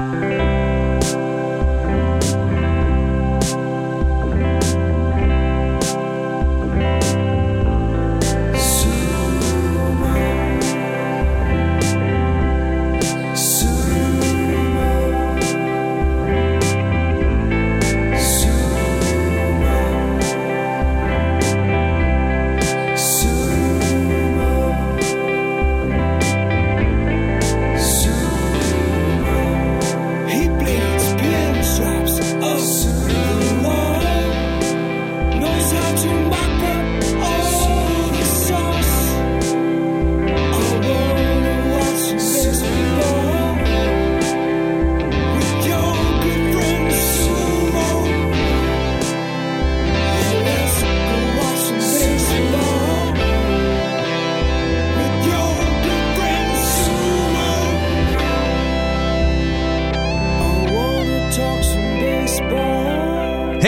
He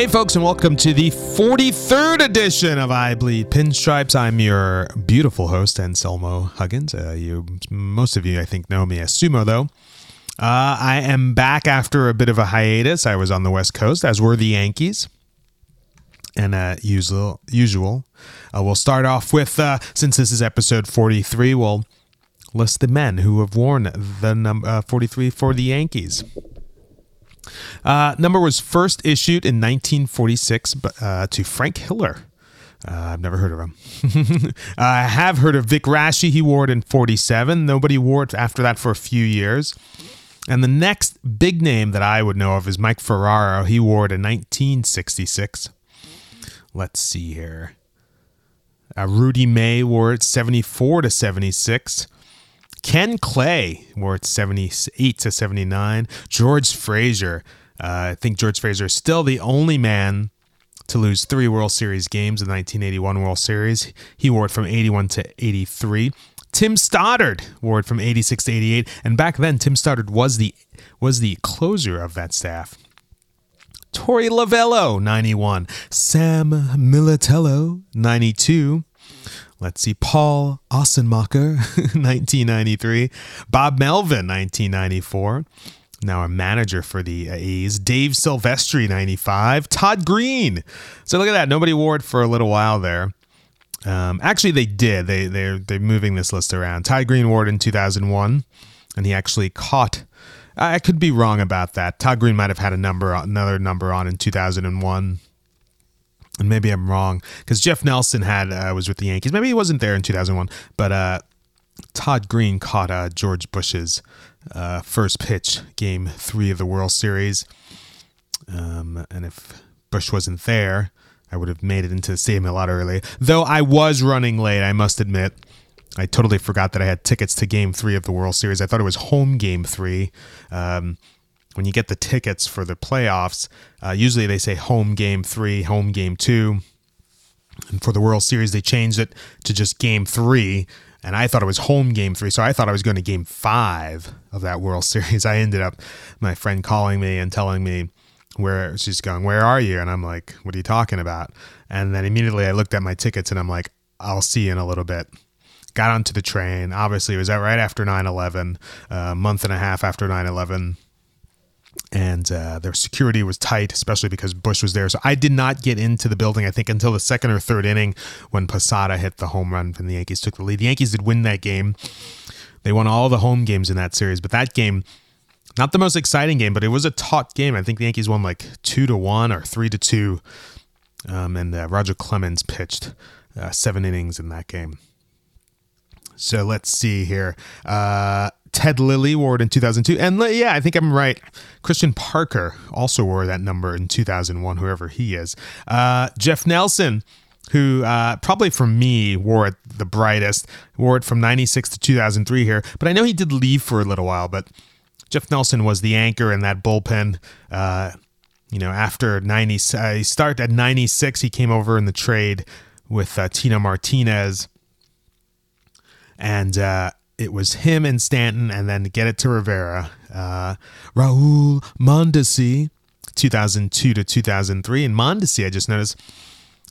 Hey, folks, and welcome to the 43rd edition of I Bleed Pinstripes. I'm your beautiful host, Anselmo Huggins. Uh, you, most of you, I think, know me as Sumo, though. Uh, I am back after a bit of a hiatus. I was on the West Coast, as were the Yankees. And uh, usual, usual, uh, we'll start off with uh, since this is episode 43, we'll list the men who have worn the number uh, 43 for the Yankees. Uh, number was first issued in 1946 but, uh, to Frank Hiller. Uh, I've never heard of him. I have heard of Vic Raschi. He wore it in 47. Nobody wore it after that for a few years. And the next big name that I would know of is Mike Ferraro. He wore it in 1966. Let's see here. Uh, Rudy May wore it 74 to 76. Ken Clay wore it 78 to 79. George Frazier, uh, I think George Frazier is still the only man to lose three World Series games in the 1981 World Series. He wore it from 81 to 83. Tim Stoddard wore it from 86 to 88, and back then Tim Stoddard was the was the closer of that staff. Torey Lovullo, 91. Sam Militello, 92. Let's see, Paul Assenmacher, 1993. Bob Melvin, 1994. Now a manager for the A's. Dave Silvestri, 95. Todd Green. So look at that. Nobody wore it for a little while there. Um, actually, they did. They they're they're moving this list around. Todd Green wore it in 2001, and he actually caught. I could be wrong about that. Todd Green might have had a number, another number on in 2001 and maybe I'm wrong because Jeff Nelson had uh, was with the Yankees. Maybe he wasn't there in 2001, but uh, Todd Green caught uh, George Bush's uh, first pitch, Game Three of the World Series. Um, and if Bush wasn't there, I would have made it into the stadium a lot earlier. Though I was running late, I must admit. I totally forgot that I had tickets to Game Three of the World Series. I thought it was home Game Three. Um, when you get the tickets for the playoffs, uh, usually they say home game three, home game two. And for the World Series, they changed it to just game three. And I thought it was home game three. So I thought I was going to game five of that World Series. I ended up, my friend calling me and telling me where she's going, Where are you? And I'm like, What are you talking about? And then immediately I looked at my tickets and I'm like, I'll see you in a little bit got onto the train. Obviously, it was right after 9 11, a month and a half after 9 11 and uh, their security was tight, especially because Bush was there. So I did not get into the building, I think, until the second or third inning when Posada hit the home run and the Yankees took the lead. The Yankees did win that game. They won all the home games in that series, but that game, not the most exciting game, but it was a taut game. I think the Yankees won like two to one or three to two, um, and uh, Roger Clemens pitched uh, seven innings in that game. So let's see here. Ted Lilly wore it in 2002. And yeah, I think I'm right. Christian Parker also wore that number in 2001, whoever he is. Uh, Jeff Nelson, who uh, probably for me wore it the brightest, wore it from 96 to 2003 here. But I know he did leave for a little while. But Jeff Nelson was the anchor in that bullpen. Uh, you know, after 90, uh, he started at 96, he came over in the trade with uh, Tino Martinez. And uh, it was him and Stanton, and then get it to Rivera, uh, Raul Mondesi, 2002 to 2003. And Mondesi, I just noticed,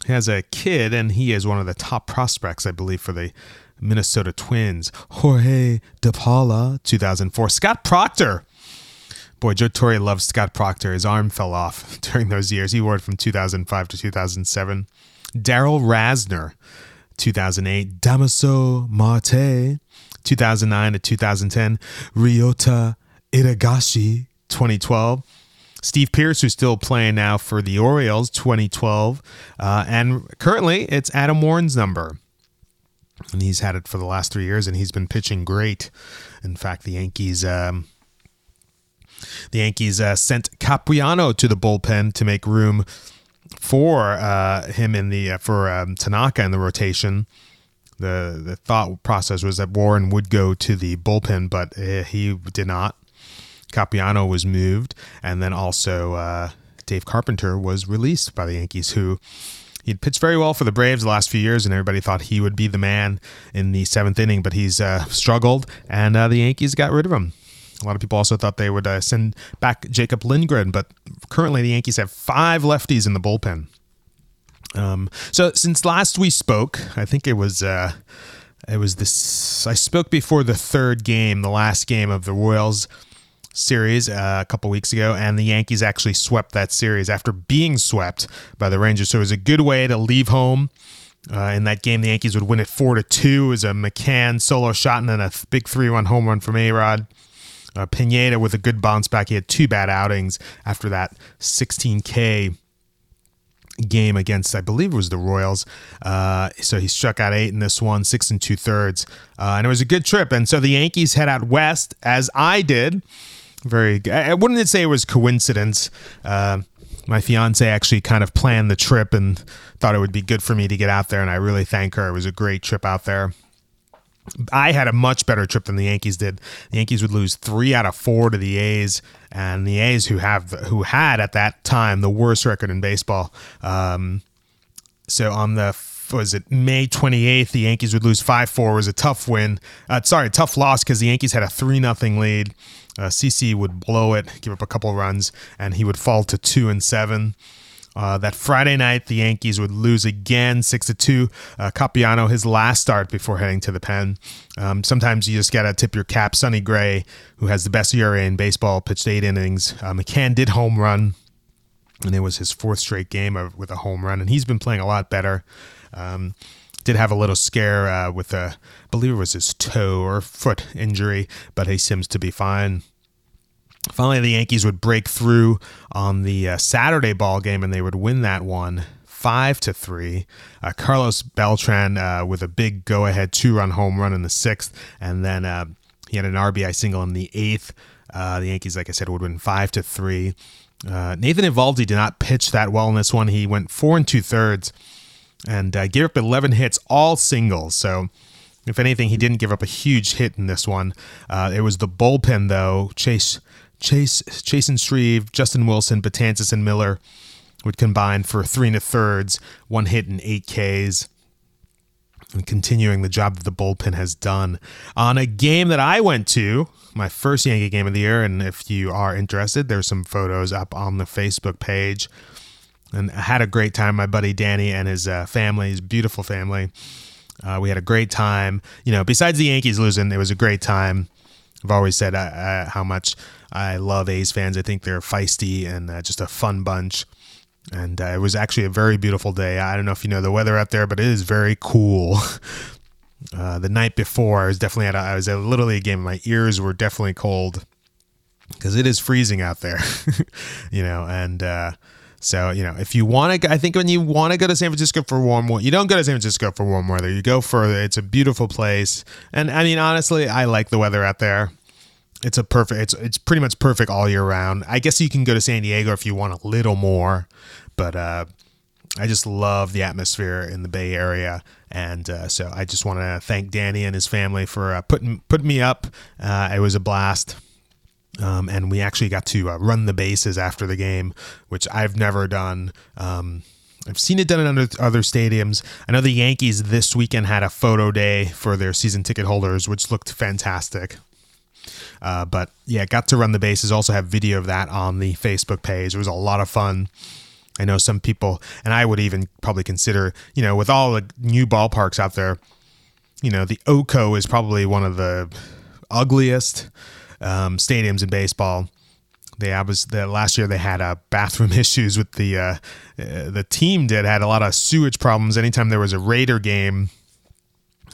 has a kid, and he is one of the top prospects, I believe, for the Minnesota Twins. Jorge De Paula, 2004. Scott Proctor, Boy, Joe Torre loved Scott Proctor. His arm fell off during those years. He wore it from 2005 to 2007. Darrell Rasner, 2008. Damaso Marte, 2009 to 2010. Ryota Igarashi, 2012. Steve Pearce, who's still playing now for the Orioles, 2012. Uh, and currently, it's Adam Warren's number. And he's had it for the last three years, and he's been pitching great. In fact, the Yankees. Um, the Yankees uh, sent Capuano to the bullpen to make room for uh, him in the uh, for um, Tanaka in the rotation. The the thought process was that Warren would go to the bullpen, but uh, he did not. Capuano was moved, and then also uh, Dave Carpenter was released by the Yankees, who he'd pitched very well for the Braves the last few years, and everybody thought he would be the man in the seventh inning, but he's uh, struggled, and uh, the Yankees got rid of him. A lot of people also thought they would uh, send back Jacob Lindgren, but currently the Yankees have five lefties in the bullpen. Um, so since last we spoke, I think it was uh, it was this. I spoke before the third game, the last game of the Royals series uh, a couple weeks ago, and the Yankees actually swept that series after being swept by the Rangers. So it was a good way to leave home. Uh, in that game, the Yankees would win it four to two. Was a McCann solo shot and then a big three-run home run from A Rod. Uh, Pineda with a good bounce back. He had two bad outings after that 16K game against, I believe it was the Royals. Uh, so he struck out eight in this one, six and two thirds. Uh, and it was a good trip. And so the Yankees head out west, as I did. Very, I wouldn't say it was coincidence. Uh, my fiance actually kind of planned the trip and thought it would be good for me to get out there. And I really thank her. It was a great trip out there. I had a much better trip than the Yankees did. The Yankees would lose three out of four to the A's, and the A's who have who had at that time the worst record in baseball. Um, so on the was it May 28th, the Yankees would lose five four. It was a tough win. Uh, sorry, tough loss because the Yankees had a three nothing lead. Uh, CC would blow it, give up a couple runs, and he would fall to two and seven. Uh, that Friday night, the Yankees would lose again, six to two. Uh, Capuano, his last start before heading to the pen. Um, sometimes you just gotta tip your cap. Sonny Gray, who has the best ERA in baseball, pitched eight innings. Uh, McCann did home run, and it was his fourth straight game of, with a home run, and he's been playing a lot better. Um, did have a little scare uh, with a, I believe it was his toe or foot injury, but he seems to be fine. Finally, the Yankees would break through on the uh, Saturday ball game, and they would win that one five to three. Uh, Carlos Beltran uh, with a big go-ahead two-run home run in the sixth, and then uh, he had an RBI single in the eighth. Uh, the Yankees, like I said, would win five to three. Uh, Nathan Eovaldi did not pitch that well in this one. He went four and two thirds, and gave up 11 hits, all singles. So. If anything, he didn't give up a huge hit in this one. it was the bullpen, though. Chase Chase, Chasen Shreve, Justin Wilson, Betances, and Miller would combine for three and a thirds, one hit and eight Ks. And continuing the job that the bullpen has done on a game that I went to, my first Yankee game of the year. And if you are interested, there's some photos up on the Facebook page. And I had a great time. My buddy Danny and his uh, family, his beautiful family. Uh, we had a great time. You know, besides the Yankees losing, it was a great time. I've always said uh, uh, how much I love A's fans. I think they're feisty and uh, just a fun bunch. And uh, it was actually a very beautiful day. I don't know if you know the weather out there, but it is very cool. Uh, the night before, I was definitely at a, I was at literally a game. My ears were definitely cold because it is freezing out there, you know. And uh, so, you know, if you want to, I think when you want to go to San Francisco for warm weather, you don't go to San Francisco for warm weather. You go for it's a beautiful place. And I mean, honestly, I like the weather out there it's a perfect it's it's pretty much perfect all year round. I guess you can go to San Diego if you want a little more, but uh, I just love the atmosphere in the Bay Area, and uh, so I just want to thank Danny and his family for uh, putting putting me up. Uh, it was a blast. Um, and we actually got to uh, run the bases after the game, which I've never done. Um, I've seen it done in other, other stadiums. I know the Yankees this weekend had a photo day for their season ticket holders, which looked fantastic. Uh, but yeah, got to run the bases. Also have video of that on the Facebook page. It was a lot of fun. I know some people, and I would even probably consider, you know, with all the new ballparks out there, you know, the O.co is probably one of the ugliest um, stadiums in baseball. they was the last year they had uh, bathroom issues with the uh, uh, the team did had a lot of sewage problems. Anytime there was a Raider game,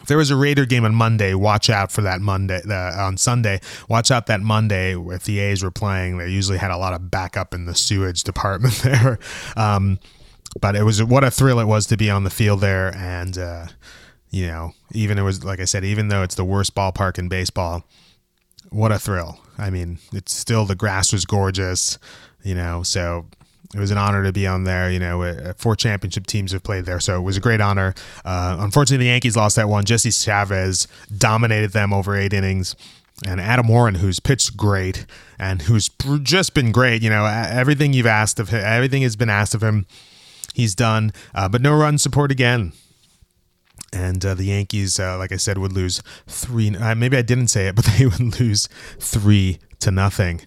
if there was a Raider game on Monday, watch out for that Monday. Uh, on Sunday, watch out that Monday if the A's were playing. They usually had a lot of backup in the sewage department there. Um, but it was what a thrill it was to be on the field there, and uh, you know, even it was like I said, even though it's the worst ballpark in baseball, what a thrill! I mean, it's still the grass was gorgeous, you know, so it was an honor to be on there. You know, uh, four championship teams have played there, so it was a great honor. Uh, unfortunately, the Yankees lost that one. Jesse Chavez dominated them over eight innings. And Adam Warren, who's pitched great and who's just been great, you know, everything you've asked of him, everything has been asked of him, he's done. Uh, but no run support again and uh, the Yankees, uh, like I said, would lose three. Uh, maybe I didn't say it, but they would lose three to nothing.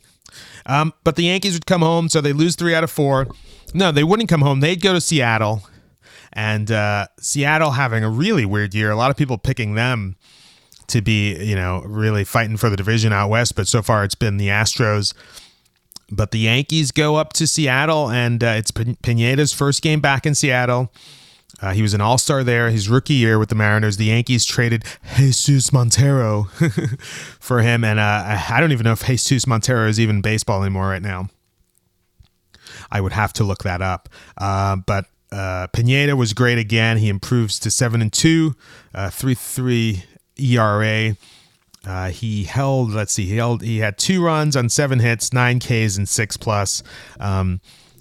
Um, but the Yankees would come home, so they lose three out of four. No, they wouldn't come home. They'd go to Seattle, and uh, Seattle having a really weird year. A lot of people picking them to be, you know, really fighting for the division out west, but so far it's been the Astros. But the Yankees go up to Seattle, and uh, it's Pineda's first game back in Seattle. Uh, he was an all star there. His rookie year with the Mariners, the Yankees traded Jesus Montero for him. And uh, I don't even know if Jesus Montero is even baseball anymore right now. I would have to look that up. Uh, but uh, Pineda was great again. He improves to 7 and 2, uh, 3 3 ERA. Uh, he held, let's see, he held, he had two runs on seven hits, nine Ks, and six plus. Um,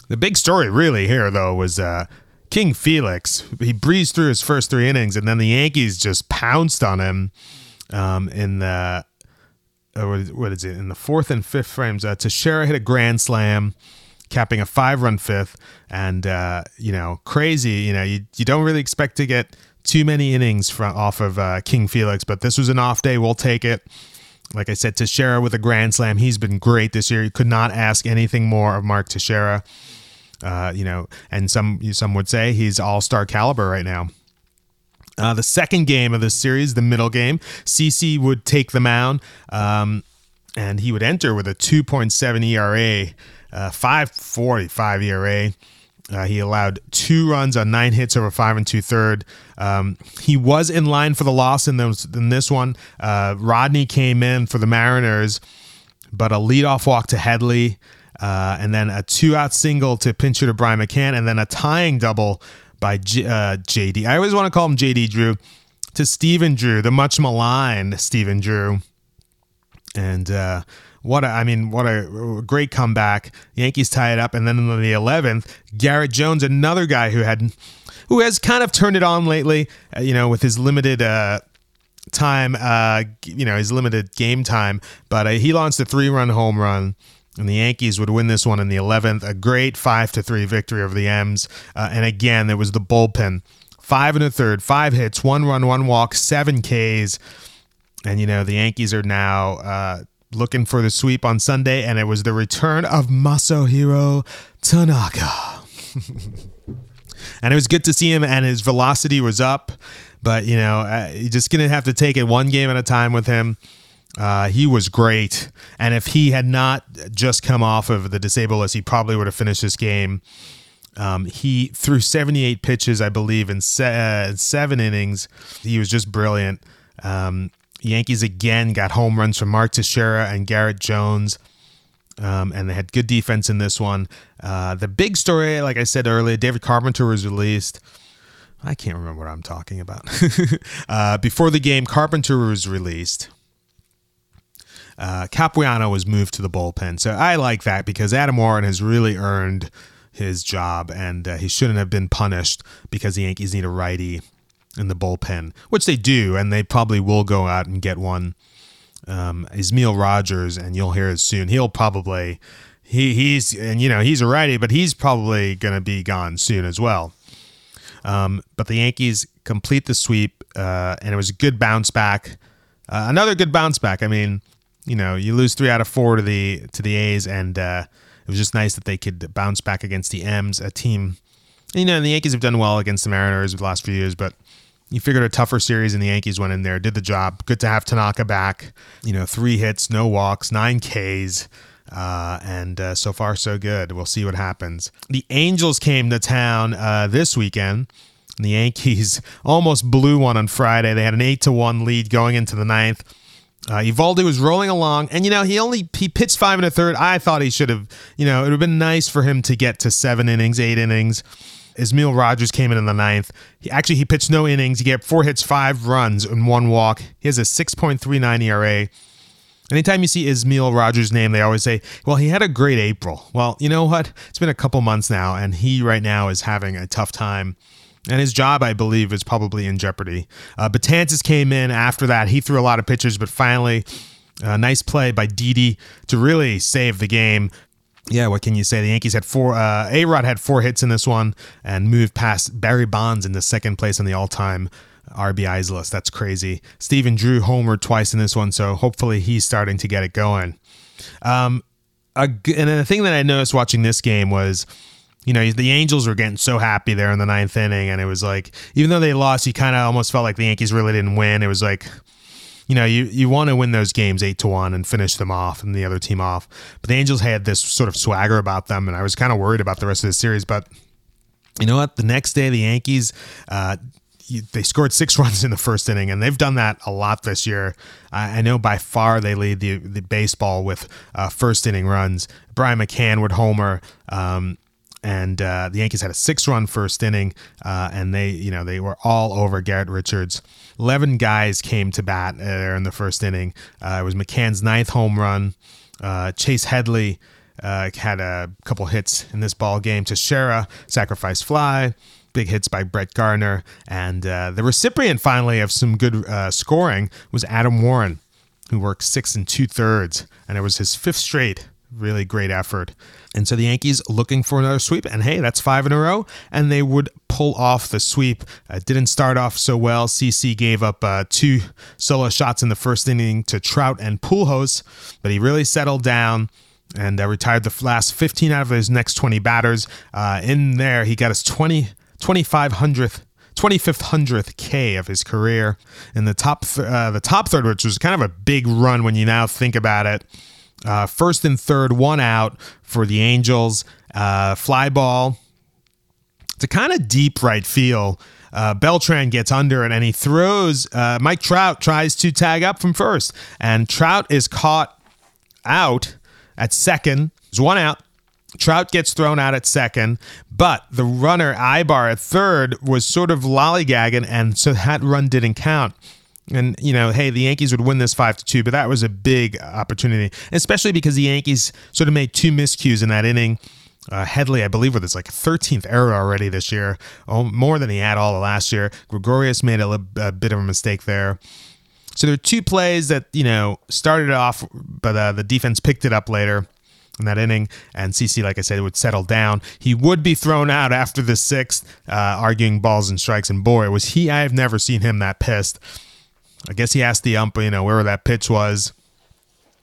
the big story, really, here though, was uh, King Felix, he breezed through his first three innings, and then the Yankees just pounced on him um, in the uh, what is it in the fourth and fifth frames. Uh, Teixeira hit a grand slam, capping a five-run fifth, and uh, you know, crazy. You know, you you don't really expect to get too many innings from off of uh, King Felix, but this was an off day. We'll take it. Like I said, Teixeira with a grand slam. He's been great this year. You could not ask anything more of Mark Teixeira. Uh, you know, and some some would say he's all star caliber right now. Uh, the second game of this series, the middle game, CC would take the mound, um, and he would enter with a 2.7 ERA, uh, 5.45 ERA. Uh, he allowed two runs on nine hits over five and two third. Um, he was in line for the loss in, those, in this one. Uh, Rodney came in for the Mariners, but a leadoff walk to Headley. Uh, and then a two out single to pincher to Brian McCann, and then a tying double by J- uh, JD. I always want to call him JD Drew to Stephen Drew, the much maligned Stephen Drew. And uh, what a, I mean, what a great comeback. Yankees tie it up, and then in the 11th, Garrett Jones, another guy who had who has kind of turned it on lately. Uh, you know, with his limited uh, time, uh, you know, his limited game time, but uh, he launched a three-run home run and the Yankees would win this one in the 11th. A great five to three victory over the M's. Uh, and again, there was the bullpen. Five and a third, five hits, one run, one walk, seven Ks. And you know the Yankees are now uh, looking for the sweep on Sunday, and it was the return of Masahiro Tanaka. and it was good to see him, and his velocity was up. But you know, uh, you're just gonna have to take it one game at a time with him. Uh, he was great, and if he had not just come off of the disabled list, he probably would have finished this game. Um, he threw 78 pitches, I believe, in se- uh, seven innings. He was just brilliant. Um, Yankees again got home runs from Mark Teixeira and Garrett Jones. Um, and they had good defense in this one. Uh, the big story, like I said earlier, David Carpenter was released. I can't remember what I'm talking about. uh, before the game, Carpenter was released. Uh, Capuano was moved to the bullpen. So I like that because Adam Warren has really earned his job and uh, he shouldn't have been punished because the Yankees need a righty in the bullpen, which they do, and they probably will go out and get one. Um, Esmil Rogers, and you'll hear it soon. He'll probably he he's and you know he's a righty, but he's probably going to be gone soon as well. Um, but the Yankees complete the sweep, uh, and it was a good bounce back. Uh, another good bounce back. I mean, you know, you lose three out of four to the to the A's, and uh, it was just nice that they could bounce back against the M's, a team. You know, the Yankees have done well against the Mariners the last few years, but you figured a tougher series, and the Yankees went in there, did the job. Good to have Tanaka back. You know, three hits, no walks, nine Ks. Uh, and uh, so far, so good. We'll see what happens. The Angels came to town uh, this weekend. The Yankees almost blew one on Friday. They had an eight to one lead going into the ninth. Uh, Eovaldi was rolling along, and you know he only he pitched five and a third. I thought he should have, you know, it would have been nice for him to get to seven innings, eight innings. Esmil Rogers came in in the ninth. He, actually, he pitched no innings. He gave four hits, five runs, and one walk. He has a 6.39 ERA. Anytime you see Esmil Rogers' name, they always say, well, he had a great April. Well, you know what? It's been a couple months now, and he right now is having a tough time. And his job, I believe, is probably in jeopardy. Uh, Betances came in after that. He threw a lot of pitches, but finally, a nice play by Didi to really save the game. Yeah, what can you say? The Yankees had four. Uh, A Rod had four hits in this one and moved past Barry Bonds into second place on the all-time RBIs list. That's crazy. Stephen Drew homered twice in this one, so hopefully he's starting to get it going. Um, a, and the thing that I noticed watching this game was, you know, the Angels were getting so happy there in the ninth inning, and it was like, even though they lost, you kind of almost felt like the Yankees really didn't win. It was like, you know, you, you want to win those games eight to one and finish them off and the other team off. But the Angels had this sort of swagger about them, and I was kind of worried about the rest of the series. But you know what? The next day, the Yankees, uh, they scored six runs in the first inning, and they've done that a lot this year. I know by far they lead the, the baseball with uh, first inning runs. Brian McCann would homer. Um, and uh, the Yankees had a six-run first inning, uh, and they, you know, they were all over Garrett Richards. Eleven guys came to bat there in the first inning. Uh, it was McCann's ninth home run. Uh, Chase Headley uh, had a couple hits in this ball game. Teixeira sacrifice fly. Big hits by Brett Gardner, and uh, the recipient finally of some good scoring was Adam Warren, who worked six and two thirds, and it was his fifth straight really great effort. And so the Yankees looking for another sweep, and hey, that's five in a row, and they would pull off the sweep. Uh, didn't start off so well. CC gave up uh, two solo shots in the first inning to Trout and Pujols, but he really settled down and uh, retired the last 15 out of his next 20 batters. Uh, in there, he got his 20, 2500th 25th hundredth K of his career in the top th- uh, the top third, which was kind of a big run when you now think about it. Uh, first and third, one out for the Angels. Uh, fly ball. It's a kind of deep right field. Uh, Beltran gets under it and he throws. Uh, Mike Trout tries to tag up from first, and Trout is caught out at second. There's one out. Trout gets thrown out at second, but the runner Aybar at third was sort of lollygagging, and so that run didn't count. And you know, hey, the Yankees would win this five to two, but that was a big opportunity, especially because the Yankees sort of made two miscues in that inning. Uh, Headley, I believe, with his like 13th error already this year, oh, more than he had all of last year. Gregorius made a, a, bit of a mistake there. So there are two plays that you know started off, but uh, the defense picked it up later in that inning, and CC, like I said, would settle down. He would be thrown out after the sixth, uh, arguing balls and strikes, and boy, was he! I have never seen him that pissed. I guess he asked the ump, you know, where that pitch was.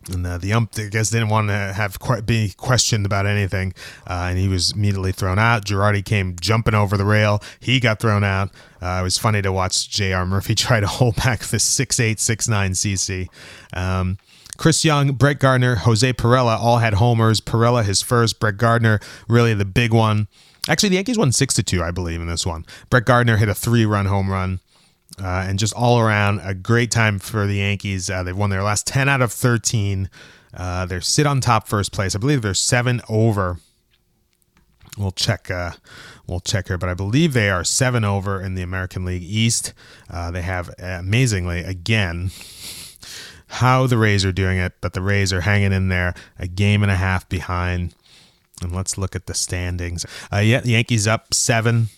And uh, the ump, I guess, didn't want to have be questioned about anything, uh, and he was immediately thrown out. Girardi came jumping over the rail. He got thrown out. Uh, it was funny to watch J.R. Murphy try to hold back the six eight six nine CC. Um, Chris Young, Brett Gardner, Jose Pirela all had homers. Pirela his first. Brett Gardner really the big one. Actually, the Yankees won six to two, I believe, in this one. Brett Gardner hit a three run home run. Uh, and just all around a great time for the Yankees. Uh, they've won their last 10 out of 13. Uh, they're sit on top first place. I believe they're seven over. We'll check. Uh, we'll check here, but I believe they are seven over in the American League East. Uh, they have amazingly again how the Rays are doing it, but the Rays are hanging in there, a game and a half behind. And let's look at the standings. Uh, yeah, the Yankees up seven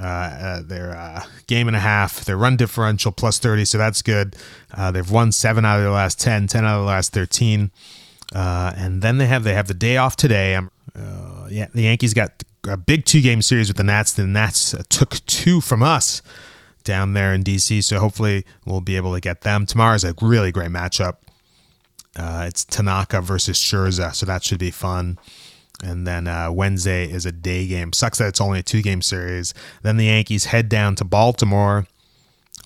uh, uh, their uh, game and a half, their run differential plus 30, so that's good. Uh, they've won seven out of their last 10, 10 out of the last 13. Uh, and then they have they have the day off today. Um, yeah, the Yankees got a big two game series with the Nats. The Nats took two from us down there in DC, so hopefully we'll be able to get them. Tomorrow is a really great matchup. Uh it's Tanaka versus Scherzer, so that should be fun. And then uh, Wednesday is a day game. Sucks that it's only a two game series. Then the Yankees head down to Baltimore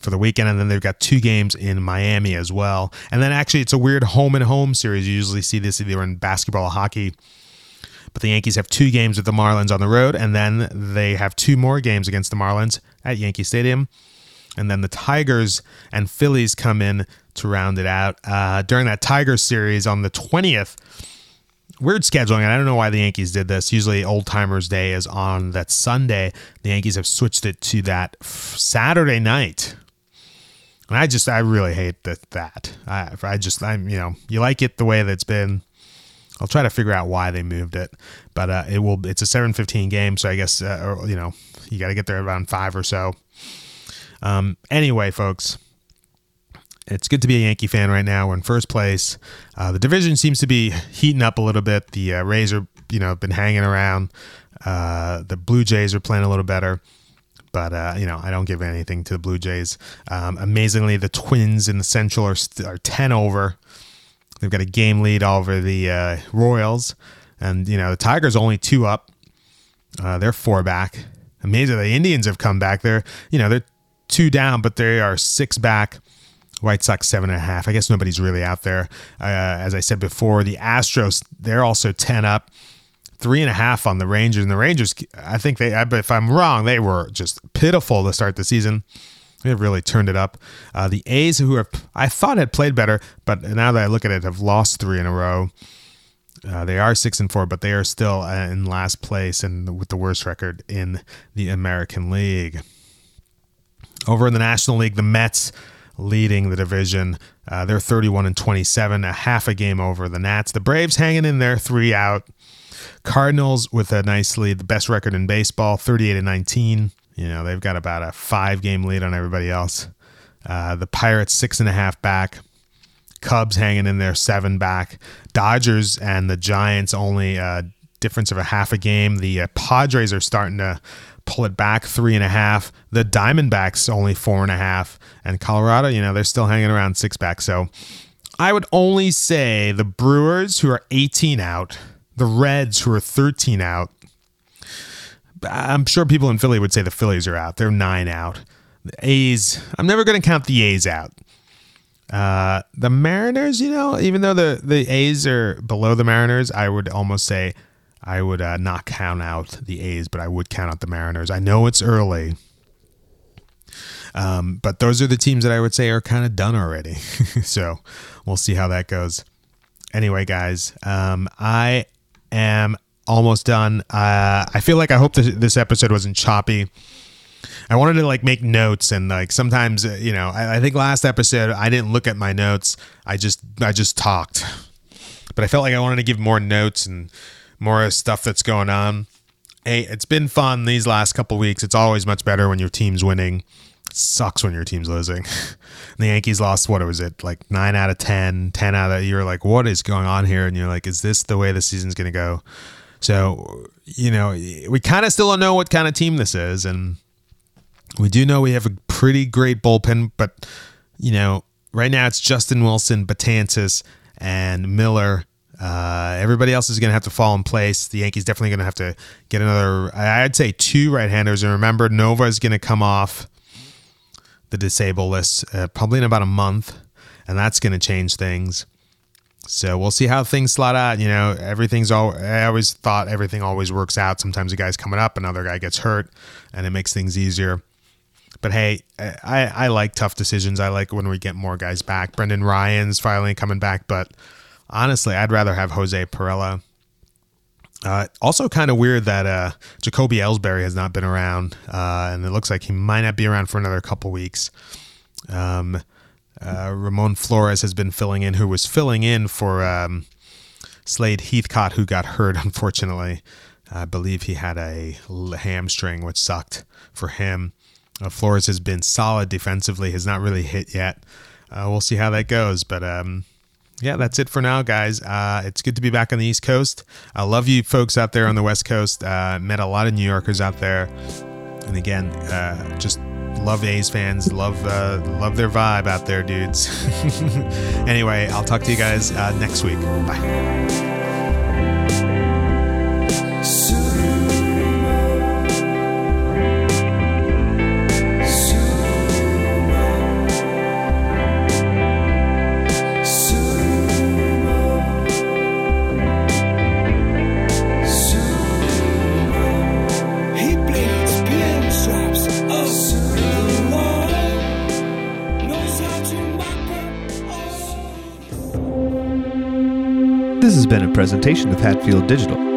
for the weekend, and then they've got two games in Miami as well. And then actually, it's a weird home and home series. You usually see this either in basketball or hockey. But the Yankees have two games with the Marlins on the road, and then they have two more games against the Marlins at Yankee Stadium. And then the Tigers and Phillies come in to round it out. Uh, during that Tigers series on the 20th, weird scheduling. And I don't know why the Yankees did this. Usually, Old Timers Day is on that Sunday. The Yankees have switched it to that Saturday night. And I just, I really hate that. That I, I just, I'm, you know, you like it the way that it's been. I'll try to figure out why they moved it, but uh, it will. It's a 7:15 game, so I guess uh, or, you know you got to get there around five or so. Um, anyway, folks, it's good to be a Yankee fan right now. We're in first place. Uh, the division seems to be heating up a little bit. The uh, Rays are, you know, been hanging around. Uh, the Blue Jays are playing a little better, but uh, you know, I don't give anything to the Blue Jays. Um, amazingly, the Twins in the Central are, st- are ten over. They've got a game lead over the uh, Royals, and you know, the Tigers only two up. Uh, they're four back. Amazing. The Indians have come back. They're, you know, they're two down, but they are six back. White Sox seven and a half. I guess nobody's really out there. Uh, as I said before, the Astros they're also ten up, three and a half on the Rangers. And the Rangers, I think they, if I'm wrong, they were just pitiful to start the season. They've really turned it up. Uh, the A's, who have I thought had played better, but now that I look at it, have lost three in a row. Uh, they are six and four, but they are still uh, in last place and with the worst record in the American League. Over in the National League, the Mets leading the division. Uh, they're 31 and 27, a half a game over the Nats. The Braves hanging in there, three out. Cardinals with a nice lead, the best record in baseball, 38 and 19. You know, they've got about a five game lead on everybody else. Uh, the Pirates, six and a half back. Cubs hanging in there, seven back. Dodgers and the Giants only a difference of a half a game. The uh, Padres are starting to pull it back three and a half. The Diamondbacks only four and a half, and Colorado, you know, they're still hanging around six back. So I would only say the Brewers, who are 18 out, the Reds, who are 13 out. I'm sure people in Philly would say the Phillies are out. They're nine out. The A's, I'm never going to count the A's out. Uh, the Mariners, you know, even though the, the A's are below the Mariners, I would almost say I would uh, not count out the A's, but I would count out the Mariners. I know it's early, um, but those are the teams that I would say are kind of done already. so we'll see how that goes. Anyway, guys, um, I am almost done. Uh, I feel like I hope this, this episode wasn't choppy. I wanted to like make notes and like sometimes uh, you know I, I think last episode I didn't look at my notes. I just I just talked, but I felt like I wanted to give more notes and more stuff that's going on. Hey, it's been fun these last couple weeks. It's always much better when your team's winning. It sucks when your team's losing. the Yankees lost, what was it, like 9 out of 10, 10 out of, you're like, what is going on here? And you're like, is this the way the season's going to go? So, you know, we kind of still don't know what kind of team this is. And we do know we have a pretty great bullpen, but, you know, right now it's Justin Wilson, Betances, and Miller uh, everybody else is going to have to fall in place. The Yankees definitely going to have to get another, I'd say two right handers. And remember, Nova is going to come off the disabled list uh, probably in about a month, and that's going to change things. So we'll see how things slot out. You know, everything's all. I always thought everything always works out. Sometimes a guy's coming up, another guy gets hurt, and it makes things easier. But hey, I, I like tough decisions. I like when we get more guys back. Brendan Ryan's finally coming back, but honestly, I'd rather have Jose Pirela. Uh, also, kind of weird that uh, Jacoby Ellsbury has not been around, uh, and it looks like he might not be around for another couple weeks. Um, uh, Ramon Flores has been filling in, who was filling in for um, Slade Heathcott, who got hurt, unfortunately. I believe he had a hamstring, which sucked for him. Uh, Flores has been solid defensively, has not really hit yet. Uh, we'll see how that goes, but um, yeah, that's it for now, guys. Uh, it's good to be back on the East Coast. I love you folks out there on the West Coast. Uh, met a lot of New Yorkers out there, and again, uh, just love A's fans. Love uh, love their vibe out there, dudes. anyway, I'll talk to you guys uh, next week. Bye. Presentation of Hatfield Digital.